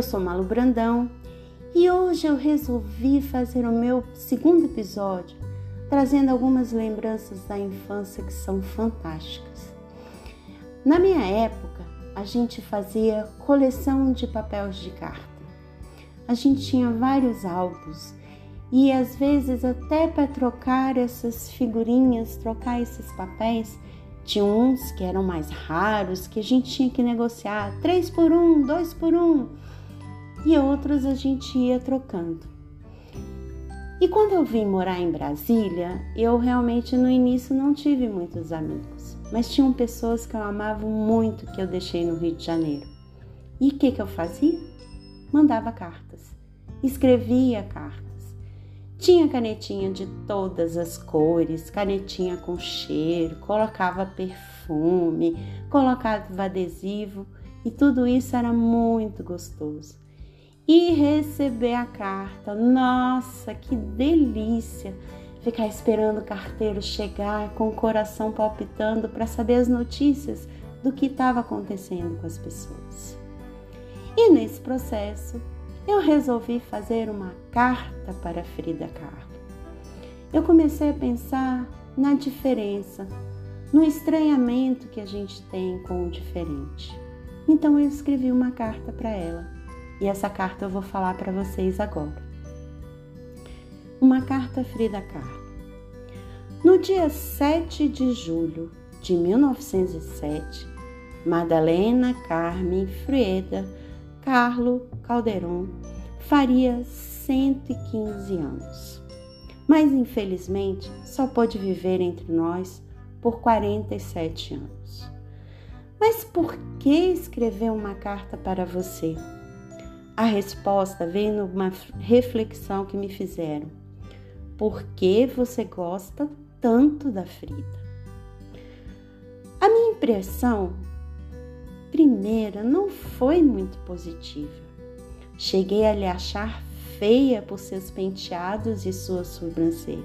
Eu sou Malu Brandão e hoje eu resolvi fazer o meu segundo episódio trazendo algumas lembranças da infância que são fantásticas. Na minha época, a gente fazia coleção de papéis de carta. A gente tinha vários álbuns e às vezes até para trocar essas figurinhas, trocar esses papéis, tinha uns que eram mais raros, que a gente tinha que negociar três por um, dois por um, e outros a gente ia trocando. E quando eu vim morar em Brasília, eu realmente no início não tive muitos amigos, mas tinham pessoas que eu amava muito que eu deixei no Rio de Janeiro. E o que, que eu fazia? Mandava cartas, escrevia cartas. Tinha canetinha de todas as cores, canetinha com cheiro, colocava perfume, colocava adesivo e tudo isso era muito gostoso e receber a carta. Nossa, que delícia! Ficar esperando o carteiro chegar com o coração palpitando para saber as notícias do que estava acontecendo com as pessoas. E nesse processo, eu resolvi fazer uma carta para Frida Kahlo. Eu comecei a pensar na diferença, no estranhamento que a gente tem com o diferente. Então eu escrevi uma carta para ela e essa carta eu vou falar para vocês agora. Uma carta Frida Kahlo. No dia 7 de julho de 1907, Madalena Carmen Frieda Carlo Calderon faria 115 anos. Mas infelizmente só pôde viver entre nós por 47 anos. Mas por que escrever uma carta para você? A resposta veio numa reflexão que me fizeram. Por que você gosta tanto da Frida? A minha impressão primeira não foi muito positiva. Cheguei a lhe achar feia por seus penteados e sua sobrancelha.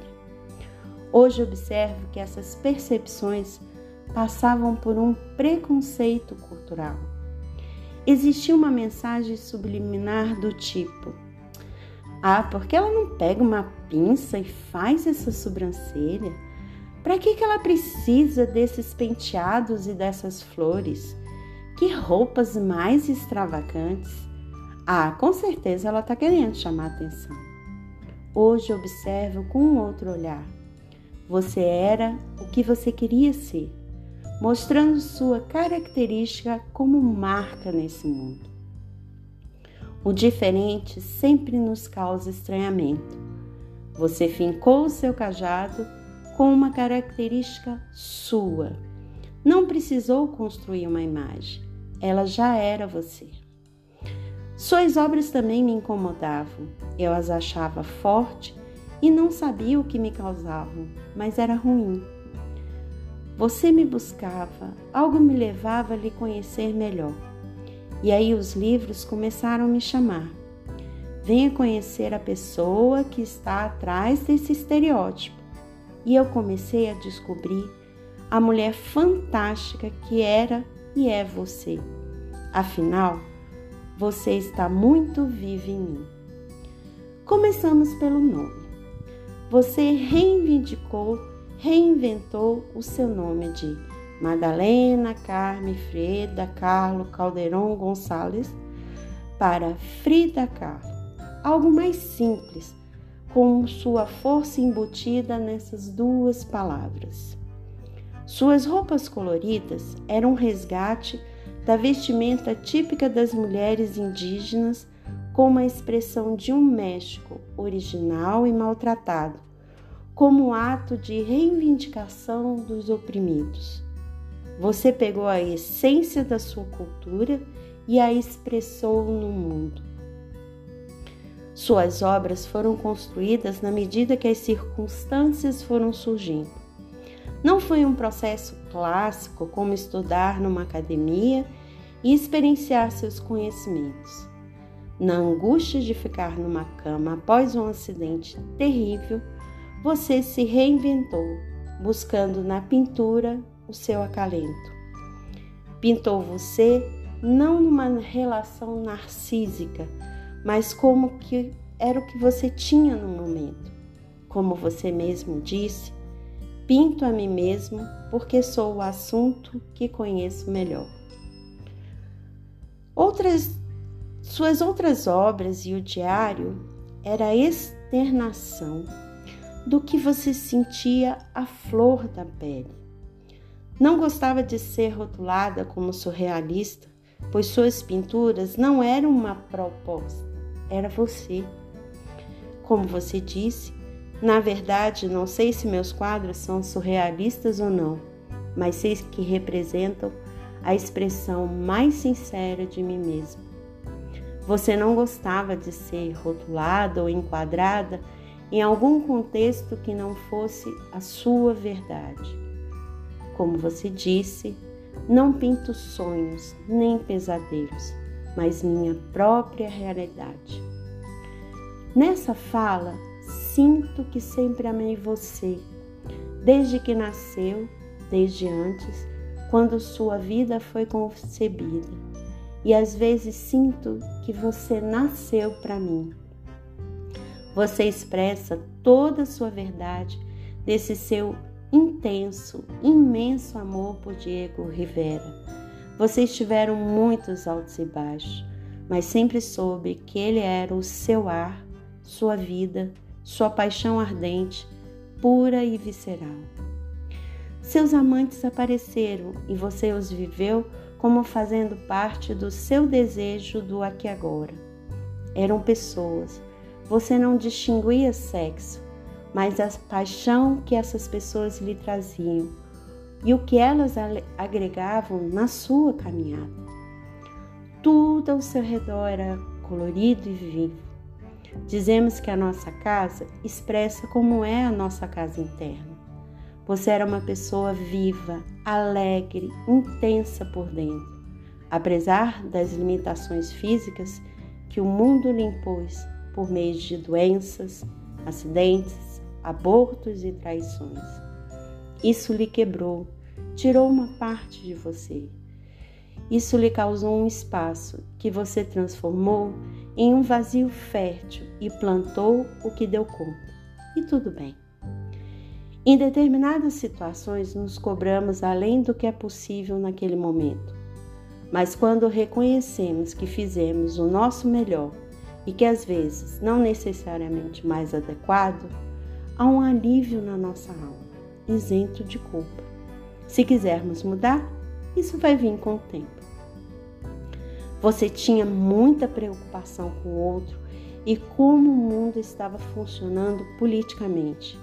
Hoje observo que essas percepções passavam por um preconceito cultural existia uma mensagem subliminar do tipo: Ah, porque ela não pega uma pinça e faz essa sobrancelha? Para que, que ela precisa desses penteados e dessas flores? Que roupas mais extravagantes! Ah, com certeza ela está querendo chamar atenção. Hoje observo com um outro olhar. Você era o que você queria ser mostrando sua característica como marca nesse mundo. O diferente sempre nos causa estranhamento. Você fincou o seu cajado com uma característica sua. Não precisou construir uma imagem, ela já era você. Suas obras também me incomodavam. Eu as achava forte e não sabia o que me causavam, mas era ruim. Você me buscava, algo me levava a lhe conhecer melhor. E aí os livros começaram a me chamar. Venha conhecer a pessoa que está atrás desse estereótipo. E eu comecei a descobrir a mulher fantástica que era e é você. Afinal, você está muito viva em mim. Começamos pelo nome. Você reivindicou reinventou o seu nome de Madalena Carme Freda Carlo Calderon Gonçalves para Frida Kahlo, algo mais simples, com sua força embutida nessas duas palavras. Suas roupas coloridas eram um resgate da vestimenta típica das mulheres indígenas com uma expressão de um México original e maltratado, como ato de reivindicação dos oprimidos. Você pegou a essência da sua cultura e a expressou no mundo. Suas obras foram construídas na medida que as circunstâncias foram surgindo. Não foi um processo clássico como estudar numa academia e experienciar seus conhecimentos. Na angústia de ficar numa cama após um acidente terrível, você se reinventou, buscando na pintura o seu acalento. Pintou você não numa relação narcísica, mas como que era o que você tinha no momento. Como você mesmo disse, pinto a mim mesmo porque sou o assunto que conheço melhor. Outras suas outras obras e o diário era externação do que você sentia à flor da pele. Não gostava de ser rotulada como surrealista, pois suas pinturas não eram uma proposta, era você. Como você disse, na verdade, não sei se meus quadros são surrealistas ou não, mas sei que representam a expressão mais sincera de mim mesma. Você não gostava de ser rotulada ou enquadrada em algum contexto que não fosse a sua verdade. Como você disse, não pinto sonhos nem pesadelos, mas minha própria realidade. Nessa fala, sinto que sempre amei você, desde que nasceu, desde antes, quando sua vida foi concebida e às vezes sinto que você nasceu para mim. Você expressa toda a sua verdade desse seu intenso, imenso amor por Diego Rivera. Vocês tiveram muitos altos e baixos, mas sempre soube que ele era o seu ar, sua vida, sua paixão ardente, pura e visceral. Seus amantes apareceram e você os viveu como fazendo parte do seu desejo do aqui agora. Eram pessoas. Você não distinguia sexo, mas a paixão que essas pessoas lhe traziam e o que elas agregavam na sua caminhada. Tudo ao seu redor era colorido e vivo. Dizemos que a nossa casa expressa como é a nossa casa interna. Você era uma pessoa viva, alegre, intensa por dentro. Apesar das limitações físicas que o mundo lhe impôs por meio de doenças, acidentes, abortos e traições. Isso lhe quebrou, tirou uma parte de você. Isso lhe causou um espaço que você transformou em um vazio fértil e plantou o que deu conta. E tudo bem. Em determinadas situações, nos cobramos além do que é possível naquele momento. Mas quando reconhecemos que fizemos o nosso melhor e que às vezes não necessariamente mais adequado, há um alívio na nossa alma, isento de culpa. Se quisermos mudar, isso vai vir com o tempo. Você tinha muita preocupação com o outro e como o mundo estava funcionando politicamente.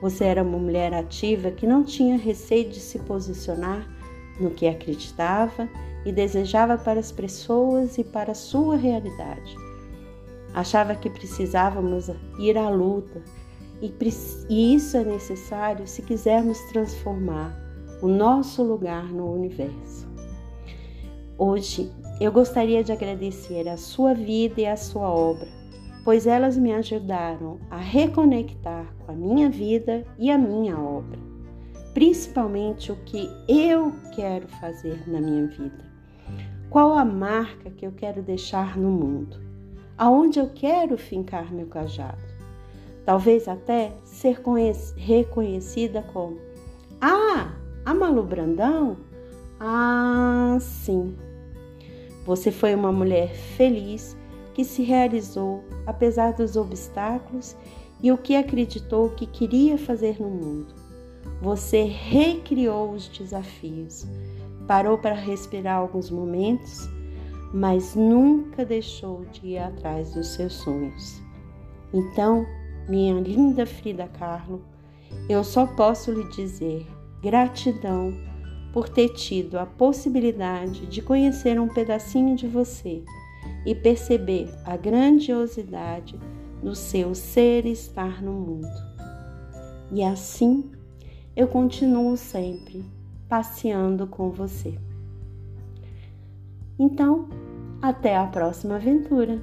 Você era uma mulher ativa que não tinha receio de se posicionar no que acreditava e desejava para as pessoas e para a sua realidade. Achava que precisávamos ir à luta e, isso é necessário se quisermos transformar o nosso lugar no universo. Hoje eu gostaria de agradecer a sua vida e a sua obra pois elas me ajudaram a reconectar com a minha vida e a minha obra, principalmente o que eu quero fazer na minha vida. Qual a marca que eu quero deixar no mundo? Aonde eu quero fincar meu cajado? Talvez até ser reconhecida como: Ah, a Malu Brandão? Ah, sim. Você foi uma mulher feliz que se realizou apesar dos obstáculos e o que acreditou que queria fazer no mundo. Você recriou os desafios, parou para respirar alguns momentos, mas nunca deixou de ir atrás dos seus sonhos. Então, minha linda Frida Kahlo, eu só posso lhe dizer gratidão por ter tido a possibilidade de conhecer um pedacinho de você e perceber a grandiosidade do seu ser estar no mundo. E assim eu continuo sempre passeando com você. Então, até a próxima aventura!